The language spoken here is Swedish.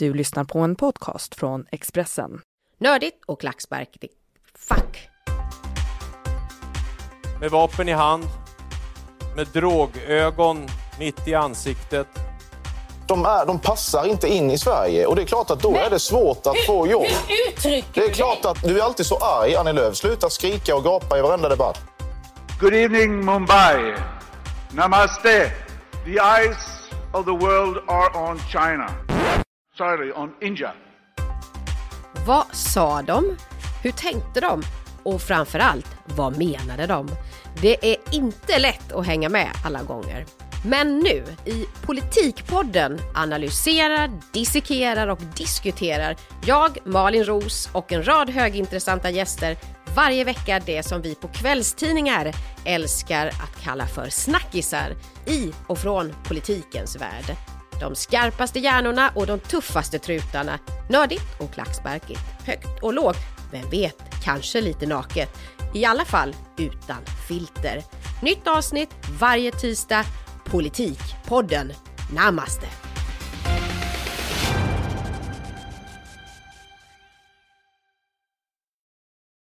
Du lyssnar på en podcast från Expressen. Nördigt och klacksparkigt. Fuck! Med vapen i hand, med drogögon mitt i ansiktet. De, är, de passar inte in i Sverige och det är klart att då är det svårt att få jobb. Hur uttrycker Det är du klart dig? att du är alltid så arg, Annie Lööf. Sluta skrika och gapa i varenda debatt. Good evening, Mumbai. Namaste. The eyes of the world are on China. Sorry, on India. Vad sa de? Hur tänkte de? Och framförallt, vad menade de? Det är inte lätt att hänga med alla gånger. Men nu, i Politikpodden analyserar, dissekerar och diskuterar jag, Malin Ros och en rad högintressanta gäster varje vecka det som vi på kvällstidningar älskar att kalla för snackisar i och från politikens värld. De skarpaste hjärnorna och de tuffaste trutarna. Nördigt och klacksparkigt. Högt och lågt. Vem vet, kanske lite naket. I alla fall utan filter. Nytt avsnitt varje tisdag. Politikpodden. Namaste.